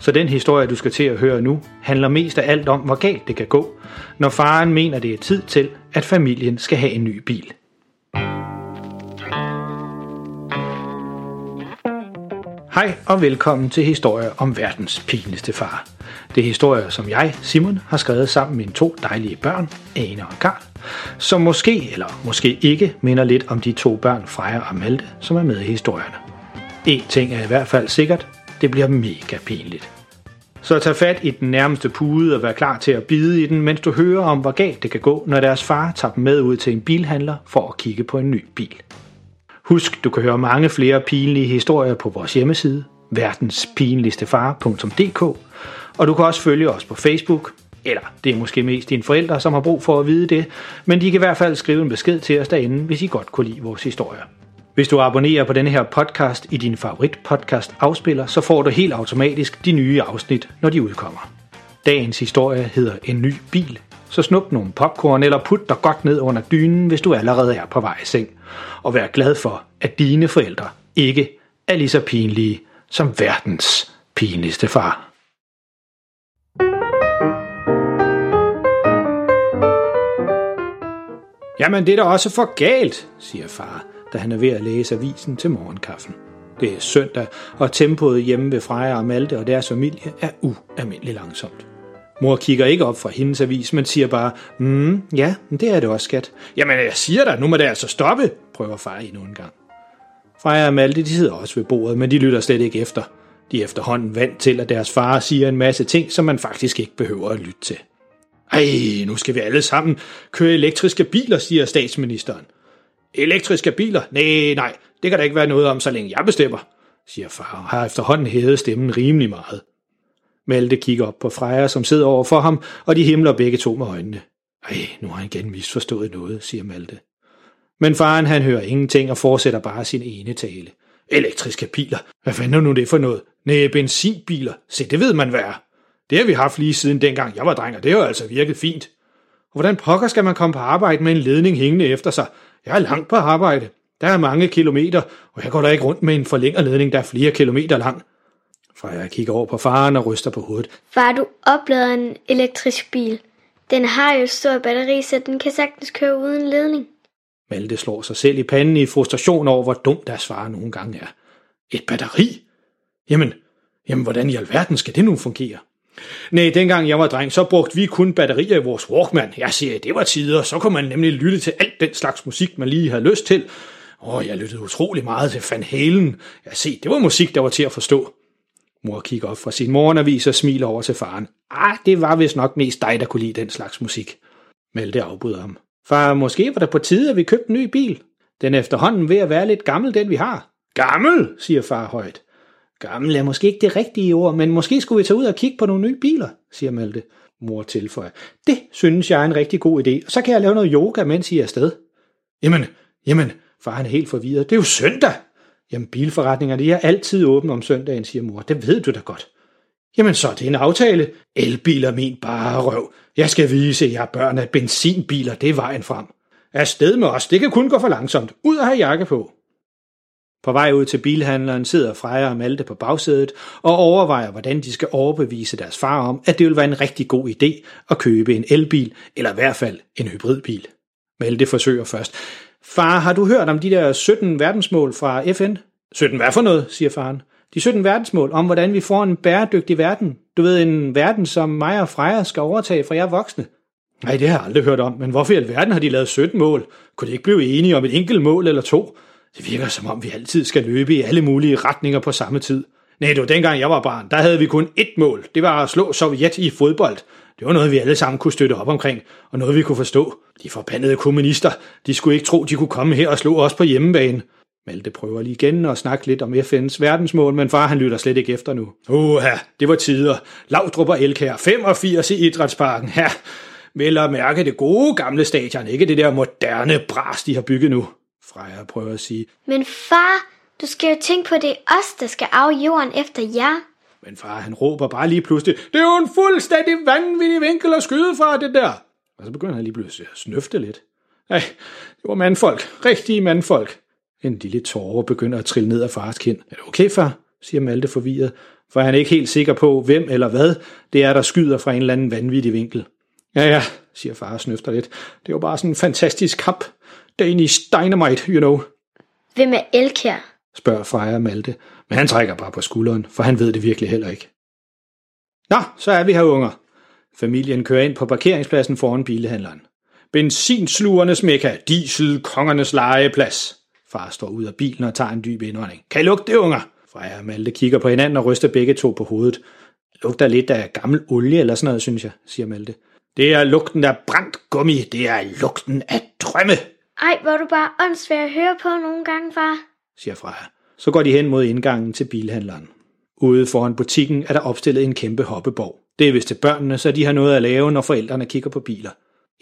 Så den historie, du skal til at høre nu, handler mest af alt om, hvor galt det kan gå, når faren mener, det er tid til, at familien skal have en ny bil. Hej og velkommen til historier om verdens pinligste far. Det er historier, som jeg, Simon, har skrevet sammen med mine to dejlige børn, Ane og Karl, som måske eller måske ikke minder lidt om de to børn, Freja og Malte, som er med i historierne. En ting er i hvert fald sikkert, det bliver mega pinligt. Så tag fat i den nærmeste pude og vær klar til at bide i den, mens du hører om, hvor galt det kan gå, når deres far tager dem med ud til en bilhandler for at kigge på en ny bil. Husk, du kan høre mange flere pinlige historier på vores hjemmeside, verdenspinligstefar.dk, og du kan også følge os på Facebook, eller det er måske mest dine forældre, som har brug for at vide det, men de kan i hvert fald skrive en besked til os derinde, hvis I godt kunne lide vores historier. Hvis du abonnerer på denne her podcast i din favorit podcast afspiller, så får du helt automatisk de nye afsnit, når de udkommer. Dagens historie hedder En ny bil, så snup nogle popcorn eller put dig godt ned under dynen, hvis du allerede er på vej i seng. Og vær glad for, at dine forældre ikke er lige så pinlige som verdens pinligste far. Jamen, det er da også for galt, siger far, da han er ved at læse avisen til morgenkaffen. Det er søndag, og tempoet hjemme ved Freja og Malte og deres familie er ualmindeligt langsomt. Mor kigger ikke op fra hendes avis, men siger bare, mm, ja, det er det også, skat. Jamen, jeg siger dig, nu må det altså stoppe, prøver far endnu en gang. Freja og Malte, de sidder også ved bordet, men de lytter slet ikke efter. De er efterhånden vant til, at deres far siger en masse ting, som man faktisk ikke behøver at lytte til. Ej, nu skal vi alle sammen køre elektriske biler, siger statsministeren. Elektriske biler? Nej, nej, det kan der ikke være noget om, så længe jeg bestemmer, siger far og har efterhånden hævet stemmen rimelig meget. Malte kigger op på Freja, som sidder over for ham, og de himler begge to med øjnene. Ej, nu har han igen misforstået noget, siger Malte. Men faren han hører ingenting og fortsætter bare sin ene tale. Elektriske biler. Hvad fanden er nu det for noget? Næh, benzinbiler. Se, det ved man være. Det har vi haft lige siden dengang jeg var dreng, og det har jo altså virket fint. Og hvordan pokker skal man komme på arbejde med en ledning hængende efter sig? Jeg er langt på arbejde. Der er mange kilometer, og jeg går da ikke rundt med en forlængerledning, der er flere kilometer lang. Freja kigger over på faren og ryster på hovedet. Far, du oplader en elektrisk bil. Den har jo et stort batteri, så den kan sagtens køre uden ledning. Malte slår sig selv i panden i frustration over, hvor dum deres far nogle gange er. Et batteri? Jamen, jamen hvordan i alverden skal det nu fungere? Nej, dengang jeg var dreng, så brugte vi kun batterier i vores Walkman. Jeg siger, det var tider, så kunne man nemlig lytte til alt den slags musik, man lige havde lyst til. Åh, jeg lyttede utrolig meget til Van Halen. Jeg se, det var musik, der var til at forstå. Mor kigger op fra sin morgenavis og smiler over til faren. Ah, det var vist nok mest dig, der kunne lide den slags musik. Malte afbryder ham. Far, måske var det på tide, at vi købte en ny bil. Den er efterhånden ved at være lidt gammel, den vi har. Gammel, siger far højt. Gammel er måske ikke det rigtige ord, men måske skulle vi tage ud og kigge på nogle nye biler, siger Malte. Mor tilføjer. Det synes jeg er en rigtig god idé, og så kan jeg lave noget yoga, mens I er afsted. Jamen, jamen, far han er helt forvirret. Det er jo søndag. Jamen, bilforretningerne de er altid åbne om søndagen, siger mor. Det ved du da godt. Jamen, så er det en aftale. Elbiler min bare røv. Jeg skal vise jer børn, at benzinbiler, det er vejen frem. Afsted med os, det kan kun gå for langsomt. Ud og have jakke på. På vej ud til bilhandleren sidder Freja og Malte på bagsædet og overvejer, hvordan de skal overbevise deres far om, at det vil være en rigtig god idé at købe en elbil, eller i hvert fald en hybridbil. Malte forsøger først. Far, har du hørt om de der 17 verdensmål fra FN? 17 hvad for noget, siger faren. De 17 verdensmål om, hvordan vi får en bæredygtig verden. Du ved, en verden, som mig og Freja skal overtage fra jer voksne. Nej, det har jeg aldrig hørt om, men hvorfor i alverden har de lavet 17 mål? Kunne de ikke blive enige om et enkelt mål eller to? Det virker som om, vi altid skal løbe i alle mulige retninger på samme tid. Nej, det var dengang jeg var barn, der havde vi kun ét mål. Det var at slå Sovjet i fodbold. Det var noget, vi alle sammen kunne støtte op omkring, og noget, vi kunne forstå. De forbandede kommunister, de skulle ikke tro, de kunne komme her og slå os på hjemmebane. Malte prøver lige igen at snakke lidt om FN's verdensmål, men far han lytter slet ikke efter nu. Uha, det var tider. Lavdrup og Elkær, 85 i Idrætsparken. Ja, vel at mærke det gode gamle stadion, ikke det der moderne bras, de har bygget nu. Freja prøver at sige. Men far, du skal jo tænke på, det er os, der skal af jorden efter jer. Men far, han råber bare lige pludselig, det er jo en fuldstændig vanvittig vinkel at skyde fra det der. Og så begynder han lige pludselig at snøfte lidt. Ej, det var mandfolk, rigtige mandfolk. En lille tårer begynder at trille ned af fars kind. Er det okay, far? siger Malte forvirret, for han er ikke helt sikker på, hvem eller hvad det er, der skyder fra en eller anden vanvittig vinkel. Ja, ja, siger far og snøfter lidt. Det jo bare sådan en fantastisk kamp. Danish Dynamite, you know. Hvem er Elkær? spørger Freja Malte, men han trækker bare på skulderen, for han ved det virkelig heller ikke. Nå, så er vi her, unger. Familien kører ind på parkeringspladsen foran bilhandleren. Benzinslugernes mekka, diesel, kongernes legeplads. Far står ud af bilen og tager en dyb indånding. Kan I lugte det, unger? Freja og Malte kigger på hinanden og ryster begge to på hovedet. Lugter lidt af gammel olie eller sådan noget, synes jeg, siger Malte. Det er lugten af brændt gummi. Det er lugten af drømme. Ej, hvor er du bare åndssvær at høre på nogle gange, far. siger Freja. Så går de hen mod indgangen til bilhandleren. Ude foran butikken er der opstillet en kæmpe hoppeborg. Det er vist til børnene, så de har noget at lave, når forældrene kigger på biler.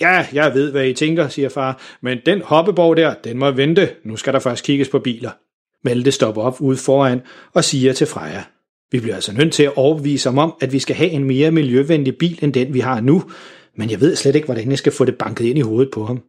Ja, jeg ved, hvad I tænker, siger far, men den hoppeborg der, den må vente. Nu skal der først kigges på biler. Malte stopper op ude foran og siger til Freja. Vi bliver altså nødt til at overbevise ham om, at vi skal have en mere miljøvenlig bil end den, vi har nu, men jeg ved slet ikke, hvordan jeg skal få det banket ind i hovedet på ham.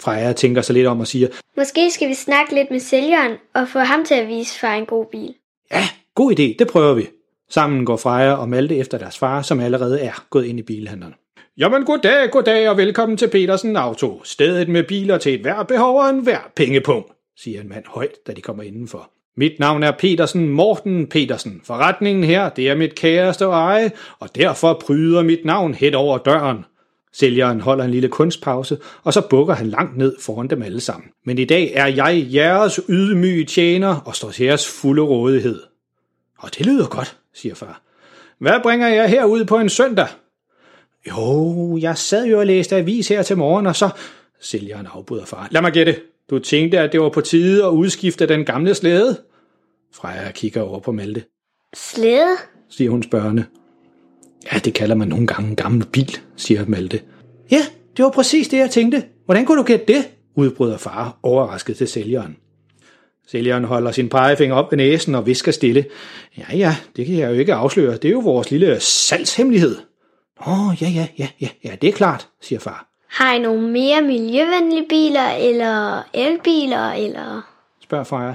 Freja tænker sig lidt om og siger, Måske skal vi snakke lidt med sælgeren og få ham til at vise far en god bil. ja, god idé, det prøver vi. Sammen går Freja og Malte efter deres far, som allerede er gået ind i bilhandleren. Jamen goddag, goddag og velkommen til Petersen Auto. Stedet med biler til et hver behov og en hver pengepunkt, siger en mand højt, da de kommer indenfor. Mit navn er Petersen Morten Petersen. Forretningen her, det er mit kæreste eje, og derfor pryder mit navn hen over døren. Sælgeren holder en lille kunstpause, og så bukker han langt ned foran dem alle sammen. Men i dag er jeg jeres ydmyge tjener og står til jeres fulde rådighed. Og det lyder godt, siger far. Hvad bringer jeg herud på en søndag? Jo, jeg sad jo og læste avis her til morgen, og så... Sælgeren afbryder far. Lad mig gætte. Du tænkte, at det var på tide at udskifte den gamle slæde? Freja kigger over på Malte, Slæde? siger hun spørgende. Ja, det kalder man nogle gange en gammel bil, siger Malte. Ja, det var præcis det, jeg tænkte. Hvordan kunne du gætte det? udbryder far, overrasket til sælgeren. Sælgeren holder sin pegefinger op ved næsen og visker stille. Ja, ja, det kan jeg jo ikke afsløre. Det er jo vores lille salgshemmelighed. Åh, ja, ja, ja, ja, ja, det er klart, siger far. Har I nogle mere miljøvenlige biler, eller elbiler, eller... spørger Freja.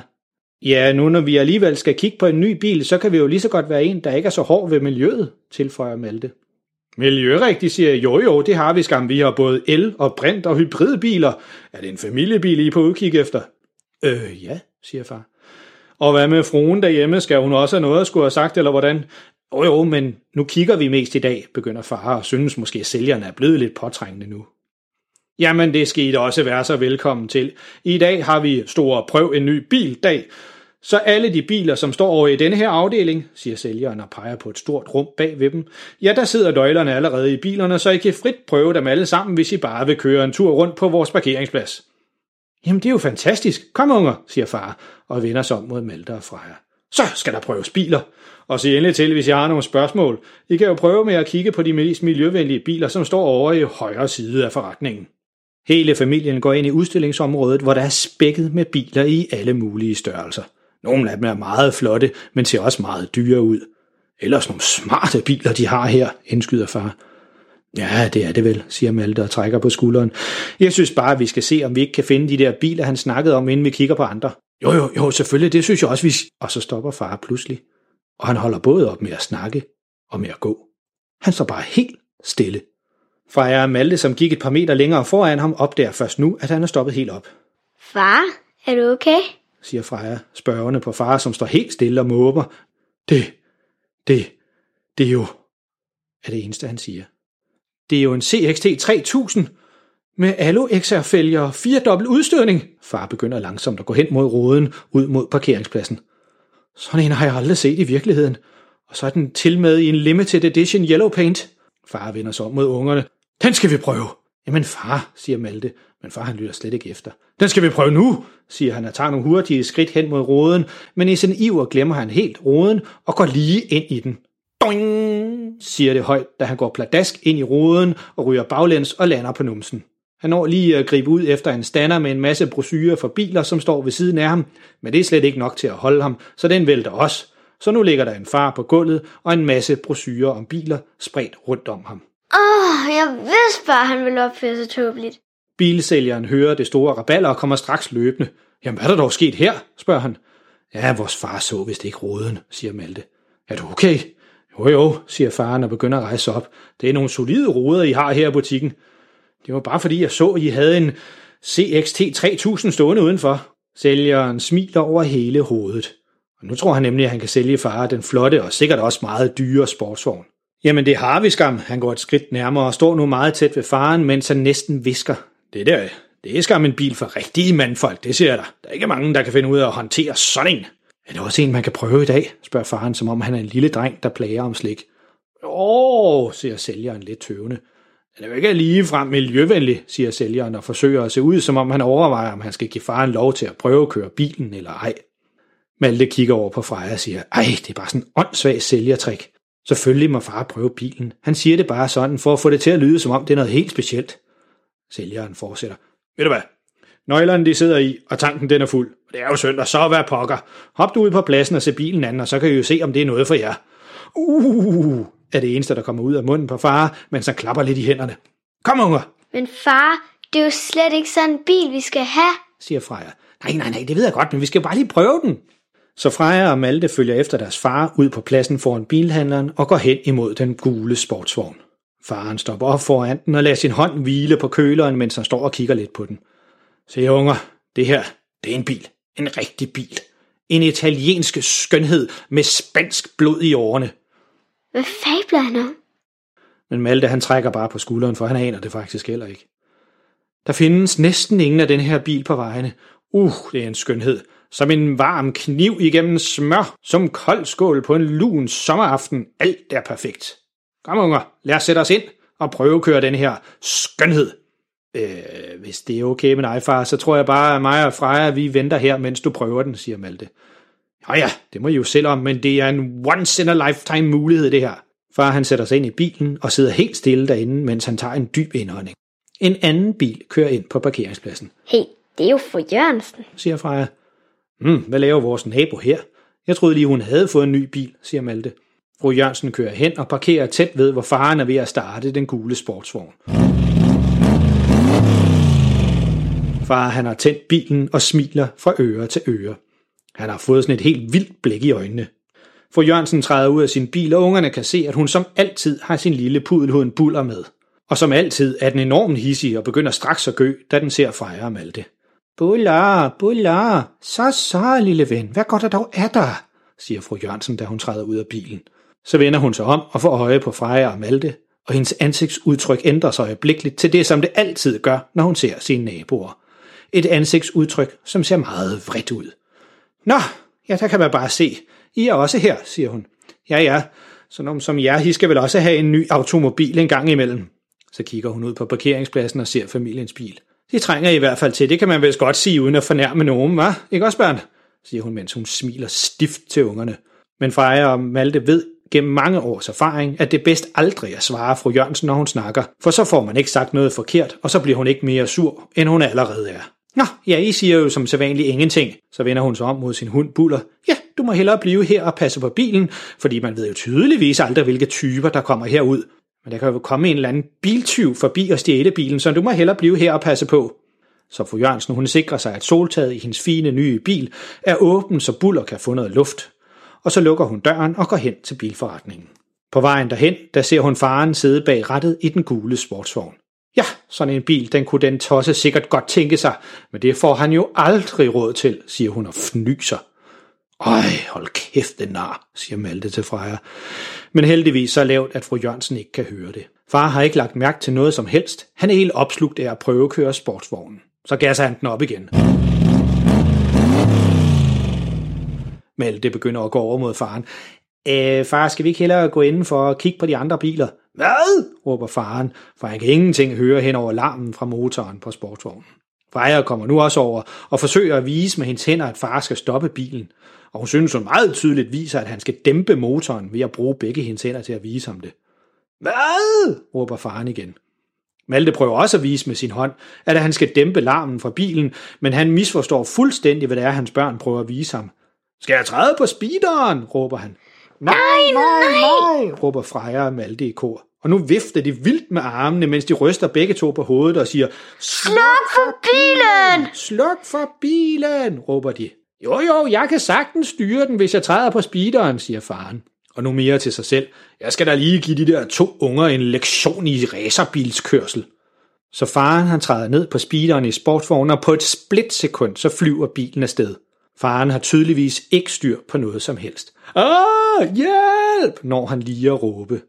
Ja, nu når vi alligevel skal kigge på en ny bil, så kan vi jo lige så godt være en, der ikke er så hård ved miljøet, tilføjer Malte. Miljørigtigt, siger jeg. Jo, jo, det har vi skam. Vi har både el- og brint- og hybridbiler. Er det en familiebil, I er på udkig efter? Øh, ja, siger far. Og hvad med fruen derhjemme? Skal hun også have noget at skulle have sagt, eller hvordan? Jo, jo, men nu kigger vi mest i dag, begynder far, og synes måske, at sælgerne er blevet lidt påtrængende nu. Jamen, det skal I da også være så velkommen til. I dag har vi stor prøv en ny bildag. Så alle de biler, som står over i denne her afdeling, siger sælgeren og peger på et stort rum bag ved dem, ja, der sidder nøglerne allerede i bilerne, så I kan frit prøve dem alle sammen, hvis I bare vil køre en tur rundt på vores parkeringsplads. Jamen, det er jo fantastisk. Kom, unger, siger far, og vender sig om mod Malte og Freja. Så skal der prøves biler. Og sig endelig til, hvis jeg har nogle spørgsmål. I kan jo prøve med at kigge på de mest miljøvenlige biler, som står over i højre side af forretningen. Hele familien går ind i udstillingsområdet, hvor der er spækket med biler i alle mulige størrelser. Nogle af dem er meget flotte, men ser også meget dyre ud. Ellers nogle smarte biler, de har her, indskyder far. Ja, det er det vel, siger Malte og trækker på skulderen. Jeg synes bare, at vi skal se, om vi ikke kan finde de der biler, han snakkede om, inden vi kigger på andre. Jo, jo, jo, selvfølgelig, det synes jeg også, vi... Og så stopper far pludselig. Og han holder både op med at snakke og med at gå. Han står bare helt stille. Freja og Malte, som gik et par meter længere foran ham, opdager først nu, at han er stoppet helt op. Far, er du okay? siger Freja, spørgende på far, som står helt stille og måber. Det, det, det er jo, er det eneste, han siger. Det er jo en CXT 3000 med Allo XR-fælger og fire dobbelt udstødning. Far begynder langsomt at gå hen mod roden ud mod parkeringspladsen. Sådan en har jeg aldrig set i virkeligheden. Og så er den til med i en limited edition yellow paint. Far vender sig om mod ungerne. Den skal vi prøve. Jamen far, siger Malte, men far han lytter slet ikke efter. Den skal vi prøve nu, siger han og tager nogle hurtige skridt hen mod roden, men i sin iver glemmer han helt roden og går lige ind i den. Doing, siger det højt, da han går pladask ind i roden og ryger baglæns og lander på numsen. Han når lige at gribe ud efter en stander med en masse brosyrer for biler, som står ved siden af ham, men det er slet ikke nok til at holde ham, så den vælter også. Så nu ligger der en far på gulvet og en masse brosyrer om biler spredt rundt om ham. Åh, oh, jeg vidste bare, han ville opføre sig tåbeligt. Bilsælgeren hører det store raballer og kommer straks løbende. Jamen, hvad er der dog sket her? spørger han. Ja, vores far så vist ikke roden, siger Malte. Er du okay? Jo jo, siger faren og begynder at rejse op. Det er nogle solide ruder, I har her i butikken. Det var bare fordi, jeg så, at I havde en CXT 3000 stående udenfor. Sælgeren smiler over hele hovedet. Og nu tror han nemlig, at han kan sælge far den flotte og sikkert også meget dyre sportsvogn. Jamen det har vi skam. Han går et skridt nærmere og står nu meget tæt ved faren, mens han næsten visker. Det der, det er skam en bil for rigtige mandfolk, det siger da. Der er ikke mange, der kan finde ud af at håndtere sådan en. Er det også en, man kan prøve i dag, spørger faren, som om han er en lille dreng, der plager om slik. Åh, siger sælgeren lidt tøvende. Den er jo ikke lige frem miljøvenlig, siger sælgeren og forsøger at se ud, som om han overvejer, om han skal give faren lov til at prøve at køre bilen eller ej. Malte kigger over på Freja og siger, ej, det er bare sådan en åndssvag sælgertrik. Selvfølgelig må far prøve bilen. Han siger det bare sådan, for at få det til at lyde, som om det er noget helt specielt. Sælgeren fortsætter. Ved du hvad? Nøglerne de sidder i, og tanken den er fuld. Det er jo søndag, så hvad pokker. Hop du ud på pladsen og se bilen an, og så kan I jo se, om det er noget for jer. Uh, er det eneste, der kommer ud af munden på far, mens han klapper lidt i hænderne. Kom, unger! Men far, det er jo slet ikke sådan en bil, vi skal have, siger Freja. Nej, nej, nej, det ved jeg godt, men vi skal bare lige prøve den. Så Freja og Malte følger efter deres far ud på pladsen foran bilhandleren og går hen imod den gule sportsvogn. Faren stopper op foran den og lader sin hånd hvile på køleren, mens han står og kigger lidt på den. Se unger, det her, det er en bil. En rigtig bil. En italiensk skønhed med spansk blod i årene. Hvad fabler han om? Men Malte han trækker bare på skulderen, for han aner det faktisk heller ikke. Der findes næsten ingen af den her bil på vejene. Uh, det er en skønhed. Som en varm kniv igennem smør, som kold skål på en lun sommeraften. Alt er perfekt. Kom unger, lad os sætte os ind og prøve at køre den her skønhed. Øh, hvis det er okay med dig, far, så tror jeg bare, at mig og Freja, vi venter her, mens du prøver den, siger Malte. Ja ja, det må I jo selv om, men det er en once in a lifetime mulighed, det her. Far han sætter sig ind i bilen og sidder helt stille derinde, mens han tager en dyb indånding. En anden bil kører ind på parkeringspladsen. Hey, det er jo for Jørgensen. siger Freja. Hmm, hvad laver vores nabo her? Jeg troede lige, hun havde fået en ny bil, siger Malte. Fru Jørgensen kører hen og parkerer tæt ved, hvor faren er ved at starte den gule sportsvogn. Far han har tændt bilen og smiler fra øre til øre. Han har fået sådan et helt vildt blik i øjnene. Fru Jørgensen træder ud af sin bil, og ungerne kan se, at hun som altid har sin lille pudelhund Buller med. Og som altid er den enormt hissig og begynder straks at gø, da den ser Freja og Malte. Bulla, bulla, så så, lille ven, hvad går der dog af dig? siger fru Jørgensen, da hun træder ud af bilen. Så vender hun sig om og får øje på Freja og Malte, og hendes ansigtsudtryk ændrer sig øjeblikkeligt til det, som det altid gør, når hun ser sine naboer. Et ansigtsudtryk, som ser meget vredt ud. Nå, ja, der kan man bare se. I er også her, siger hun. Ja, ja, så nogen som jer, I skal vel også have en ny automobil en gang imellem. Så kigger hun ud på parkeringspladsen og ser familiens bil. Det trænger I hvert fald til, det kan man vel godt sige, uden at fornærme nogen, hva'? Ikke også, børn? siger hun, mens hun smiler stift til ungerne. Men Freja og Malte ved gennem mange års erfaring, at det er bedst aldrig at svare fru Jørgensen, når hun snakker, for så får man ikke sagt noget forkert, og så bliver hun ikke mere sur, end hun allerede er. Nå, ja, I siger jo som sædvanligt ingenting. Så vender hun sig om mod sin hund Buller. Ja, du må hellere blive her og passe på bilen, fordi man ved jo tydeligvis aldrig, hvilke typer, der kommer herud. Men der kan jo komme en eller anden biltyv forbi og stjæle bilen, så du må hellere blive her og passe på. Så fru Jørgensen, hun sikrer sig, at soltaget i hendes fine nye bil er åben, så Buller kan få noget luft. Og så lukker hun døren og går hen til bilforretningen. På vejen derhen, der ser hun faren sidde bag rattet i den gule sportsvogn. Ja, sådan en bil, den kunne den tosse sikkert godt tænke sig, men det får han jo aldrig råd til, siger hun og fnyser. Ej, hold kæft, den nar, siger Malte til Freja. Men heldigvis så lavt, at fru Jørgensen ikke kan høre det. Far har ikke lagt mærke til noget som helst. Han er helt opslugt af at prøve at køre sportsvognen. Så gasser han den op igen. Malte begynder at gå over mod faren. Æh, far, skal vi ikke hellere gå inden for at kigge på de andre biler? Hvad? råber faren, for han kan ingenting høre hen over larmen fra motoren på sportsvognen. Freja kommer nu også over og forsøger at vise med hendes hænder, at far skal stoppe bilen. Og hun synes, hun meget tydeligt viser, at han skal dæmpe motoren ved at bruge begge hendes hænder til at vise ham det. Hvad? råber faren igen. Malte prøver også at vise med sin hånd, at han skal dæmpe larmen fra bilen, men han misforstår fuldstændig, hvad det er, hans børn prøver at vise ham. Skal jeg træde på speederen? råber han. Nej, nej, nej, råber Freja og Malte i kor. Og nu vifter de vildt med armene, mens de ryster begge to på hovedet og siger, Sluk for bilen! Sluk for bilen, råber de. Jo, jo, jeg kan sagtens styre den, hvis jeg træder på speederen, siger faren. Og nu mere til sig selv. Jeg skal da lige give de der to unger en lektion i racerbilskørsel. Så faren han træder ned på speederen i sportsvognen, og på et splitsekund så flyver bilen afsted. Faren har tydeligvis ikke styr på noget som helst. Ah, hjælp, når han lige at råbe.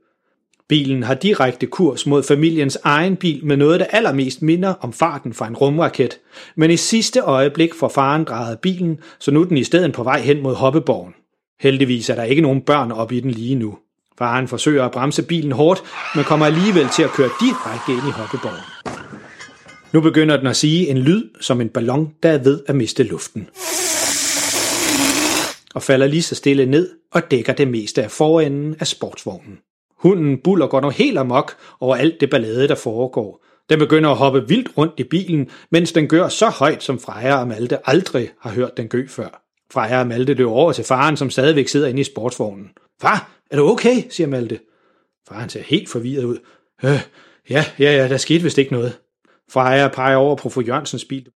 Bilen har direkte kurs mod familiens egen bil med noget, der allermest minder om farten fra en rumraket. Men i sidste øjeblik får faren drejet bilen, så nu er den i stedet på vej hen mod hoppeborgen. Heldigvis er der ikke nogen børn op i den lige nu. Faren forsøger at bremse bilen hårdt, men kommer alligevel til at køre direkte ind i hoppeborgen. Nu begynder den at sige en lyd som en ballon, der er ved at miste luften. Og falder lige så stille ned og dækker det meste af forenden af sportsvognen. Hunden buller går nu helt amok over alt det ballade, der foregår. Den begynder at hoppe vildt rundt i bilen, mens den gør så højt, som Freja og Malte aldrig har hørt den gø før. Freja og Malte løber over til faren, som stadigvæk sidder inde i sportsvognen. Far, er du okay? siger Malte. Faren ser helt forvirret ud. Øh, ja, ja, ja, der skete vist ikke noget. Freja peger over på fru Jørgensens bil.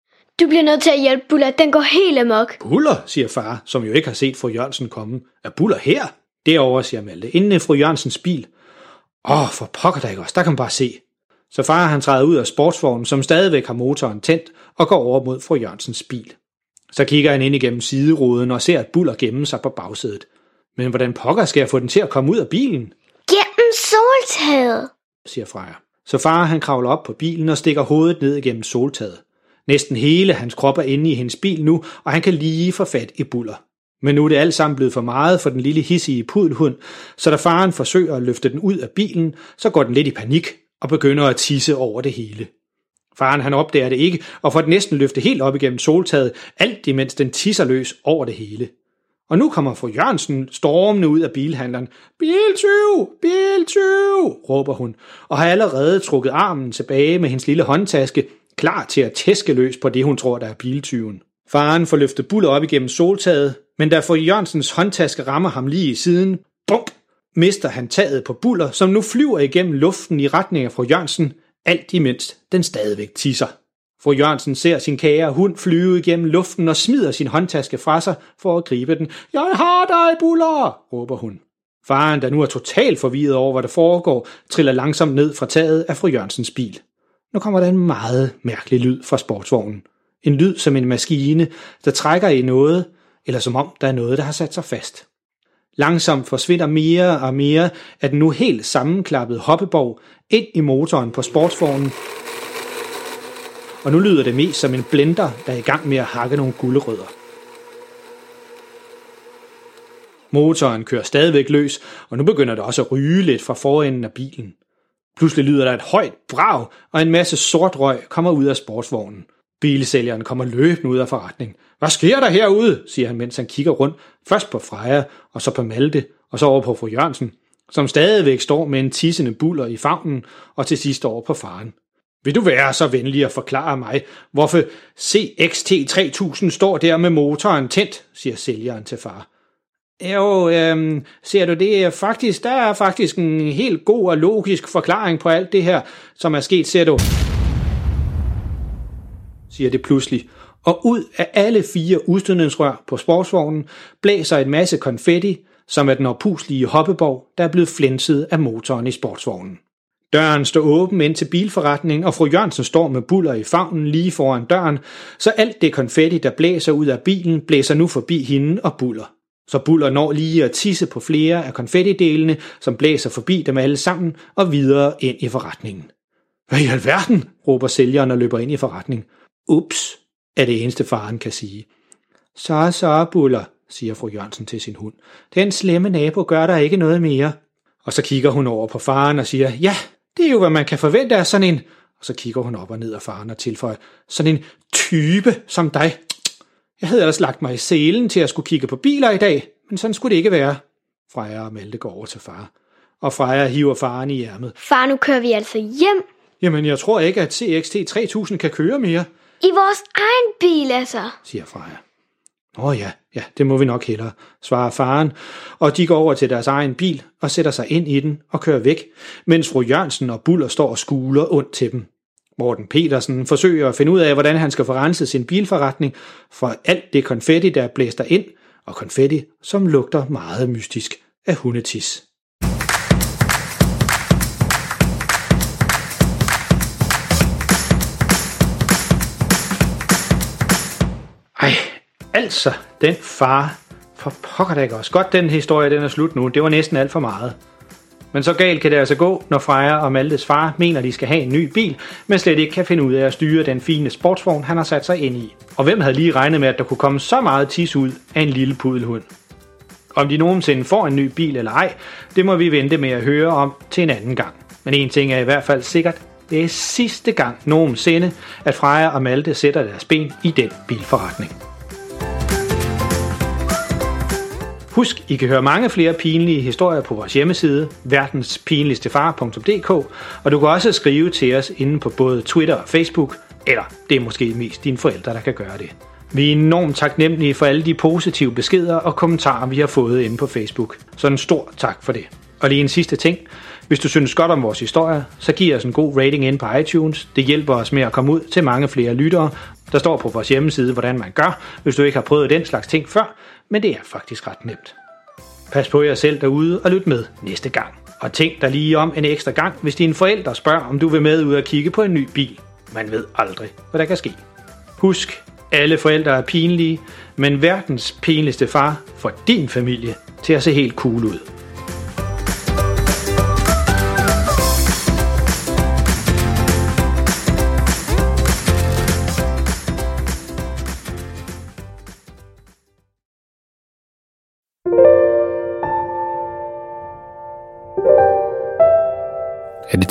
Du bliver nødt til at hjælpe Buller, den går helt amok. Buller, siger far, som jo ikke har set fru Jørgensen komme. Er Buller her? Derovre, siger Malte, inden fru Jørgensens bil. Åh, for pokker der ikke også, der kan man bare se. Så far han træder ud af sportsvognen, som stadigvæk har motoren tændt, og går over mod fru Jørgensens bil. Så kigger han ind igennem sideruden og ser, at Buller gemmer sig på bagsædet. Men hvordan pokker skal jeg få den til at komme ud af bilen? Gennem soltaget. siger Freja. Så far han kravler op på bilen og stikker hovedet ned igennem soltaget. Næsten hele hans krop er inde i hendes bil nu, og han kan lige få fat i Buller. Men nu er det alt sammen blevet for meget for den lille hissige pudelhund, så da faren forsøger at løfte den ud af bilen, så går den lidt i panik og begynder at tisse over det hele. Faren han opdager det ikke, og får den næsten løftet helt op igennem soltaget, alt imens den tisser løs over det hele. Og nu kommer fru Jørgensen stormende ud af bilhandleren. Biltyv! Biltyv! råber hun, og har allerede trukket armen tilbage med hendes lille håndtaske, klar til at tæske løs på det, hun tror, der er biltyven. Faren får løftet buller op igennem soltaget, men da fru Jørgensens håndtaske rammer ham lige i siden, bump, mister han taget på buller, som nu flyver igennem luften i retning af fru Jørgensen, alt imens den stadigvæk tisser. Fru Jørgensen ser sin kære hund flyve igennem luften og smider sin håndtaske fra sig for at gribe den. Jeg har dig, Buller, råber hun. Faren, der nu er totalt forvirret over, hvad der foregår, triller langsomt ned fra taget af fru Jørgensens bil. Nu kommer der en meget mærkelig lyd fra sportsvognen. En lyd som en maskine, der trækker i noget, eller som om der er noget, der har sat sig fast. Langsomt forsvinder mere og mere af den nu helt sammenklappede hoppeborg ind i motoren på sportsvognen, og nu lyder det mest som en blender, der er i gang med at hakke nogle gulderødder. Motoren kører stadigvæk løs, og nu begynder det også at ryge lidt fra forenden af bilen. Pludselig lyder der et højt brag, og en masse sort røg kommer ud af sportsvognen. Bilsælgeren kommer løbende ud af forretningen. Hvad sker der herude? siger han, mens han kigger rundt. Først på Freja, og så på Malte, og så over på fru Jørgensen, som stadigvæk står med en tissende buller i favnen, og til sidst over på faren. Vil du være så venlig at forklare mig, hvorfor CXT3000 står der med motoren tændt, siger sælgeren til far. Jo, øhm, ser du det er faktisk, der er faktisk en helt god og logisk forklaring på alt det her, som er sket, ser du. Siger det pludselig, og ud af alle fire udstødningsrør på sportsvognen blæser en masse konfetti, som er den opuslige hoppeborg, der er blevet flænset af motoren i sportsvognen. Døren står åben ind til bilforretningen, og fru Jørgensen står med buller i favnen lige foran døren, så alt det konfetti, der blæser ud af bilen, blæser nu forbi hende og buller. Så Buller når lige at tisse på flere af konfettidelene, som blæser forbi dem alle sammen og videre ind i forretningen. Hvad i alverden? råber sælgeren og løber ind i forretningen. Ups, er det eneste faren kan sige. Så så, Buller, siger fru Jørgensen til sin hund. Den slemme nabo gør der ikke noget mere. Og så kigger hun over på faren og siger, ja, det er jo, hvad man kan forvente af sådan en... Og så kigger hun op og ned af faren og tilføjer, sådan en type som dig. Jeg havde ellers lagt mig i selen til at skulle kigge på biler i dag, men sådan skulle det ikke være. Freja og Malte går over til far. Og Freja hiver faren i ærmet. Far, nu kører vi altså hjem. Jamen, jeg tror ikke, at CXT 3000 kan køre mere, i vores egen bil, altså. siger Freja. Åh ja, ja, det må vi nok hellere, svarer faren, og de går over til deres egen bil og sætter sig ind i den og kører væk, mens fru Jørgensen og Buller står og skuler ondt til dem. Morten Petersen forsøger at finde ud af, hvordan han skal få renset sin bilforretning for alt det konfetti, der blæster ind, og konfetti, som lugter meget mystisk af hundetis. Altså, den far. For pokker da ikke også. Godt, den historie den er slut nu. Det var næsten alt for meget. Men så galt kan det altså gå, når Freja og Maltes far mener, de skal have en ny bil, men slet ikke kan finde ud af at styre den fine sportsvogn, han har sat sig ind i. Og hvem havde lige regnet med, at der kunne komme så meget tis ud af en lille pudelhund? Om de nogensinde får en ny bil eller ej, det må vi vente med at høre om til en anden gang. Men en ting er i hvert fald sikkert, det er sidste gang nogensinde, at Freja og Malte sætter deres ben i den bilforretning. Husk, I kan høre mange flere pinlige historier på vores hjemmeside, verdenspinligstefar.dk, og du kan også skrive til os inde på både Twitter og Facebook, eller det er måske mest dine forældre, der kan gøre det. Vi er enormt taknemmelige for alle de positive beskeder og kommentarer, vi har fået inde på Facebook. Så en stor tak for det. Og lige en sidste ting. Hvis du synes godt om vores historie, så giv os en god rating ind på iTunes. Det hjælper os med at komme ud til mange flere lyttere. Der står på vores hjemmeside, hvordan man gør, hvis du ikke har prøvet den slags ting før, men det er faktisk ret nemt. Pas på jer selv derude og lyt med næste gang. Og tænk dig lige om en ekstra gang, hvis dine forældre spørger, om du vil med ud og kigge på en ny bil. Man ved aldrig, hvad der kan ske. Husk, alle forældre er pinlige, men verdens pinligste far får din familie til at se helt cool ud.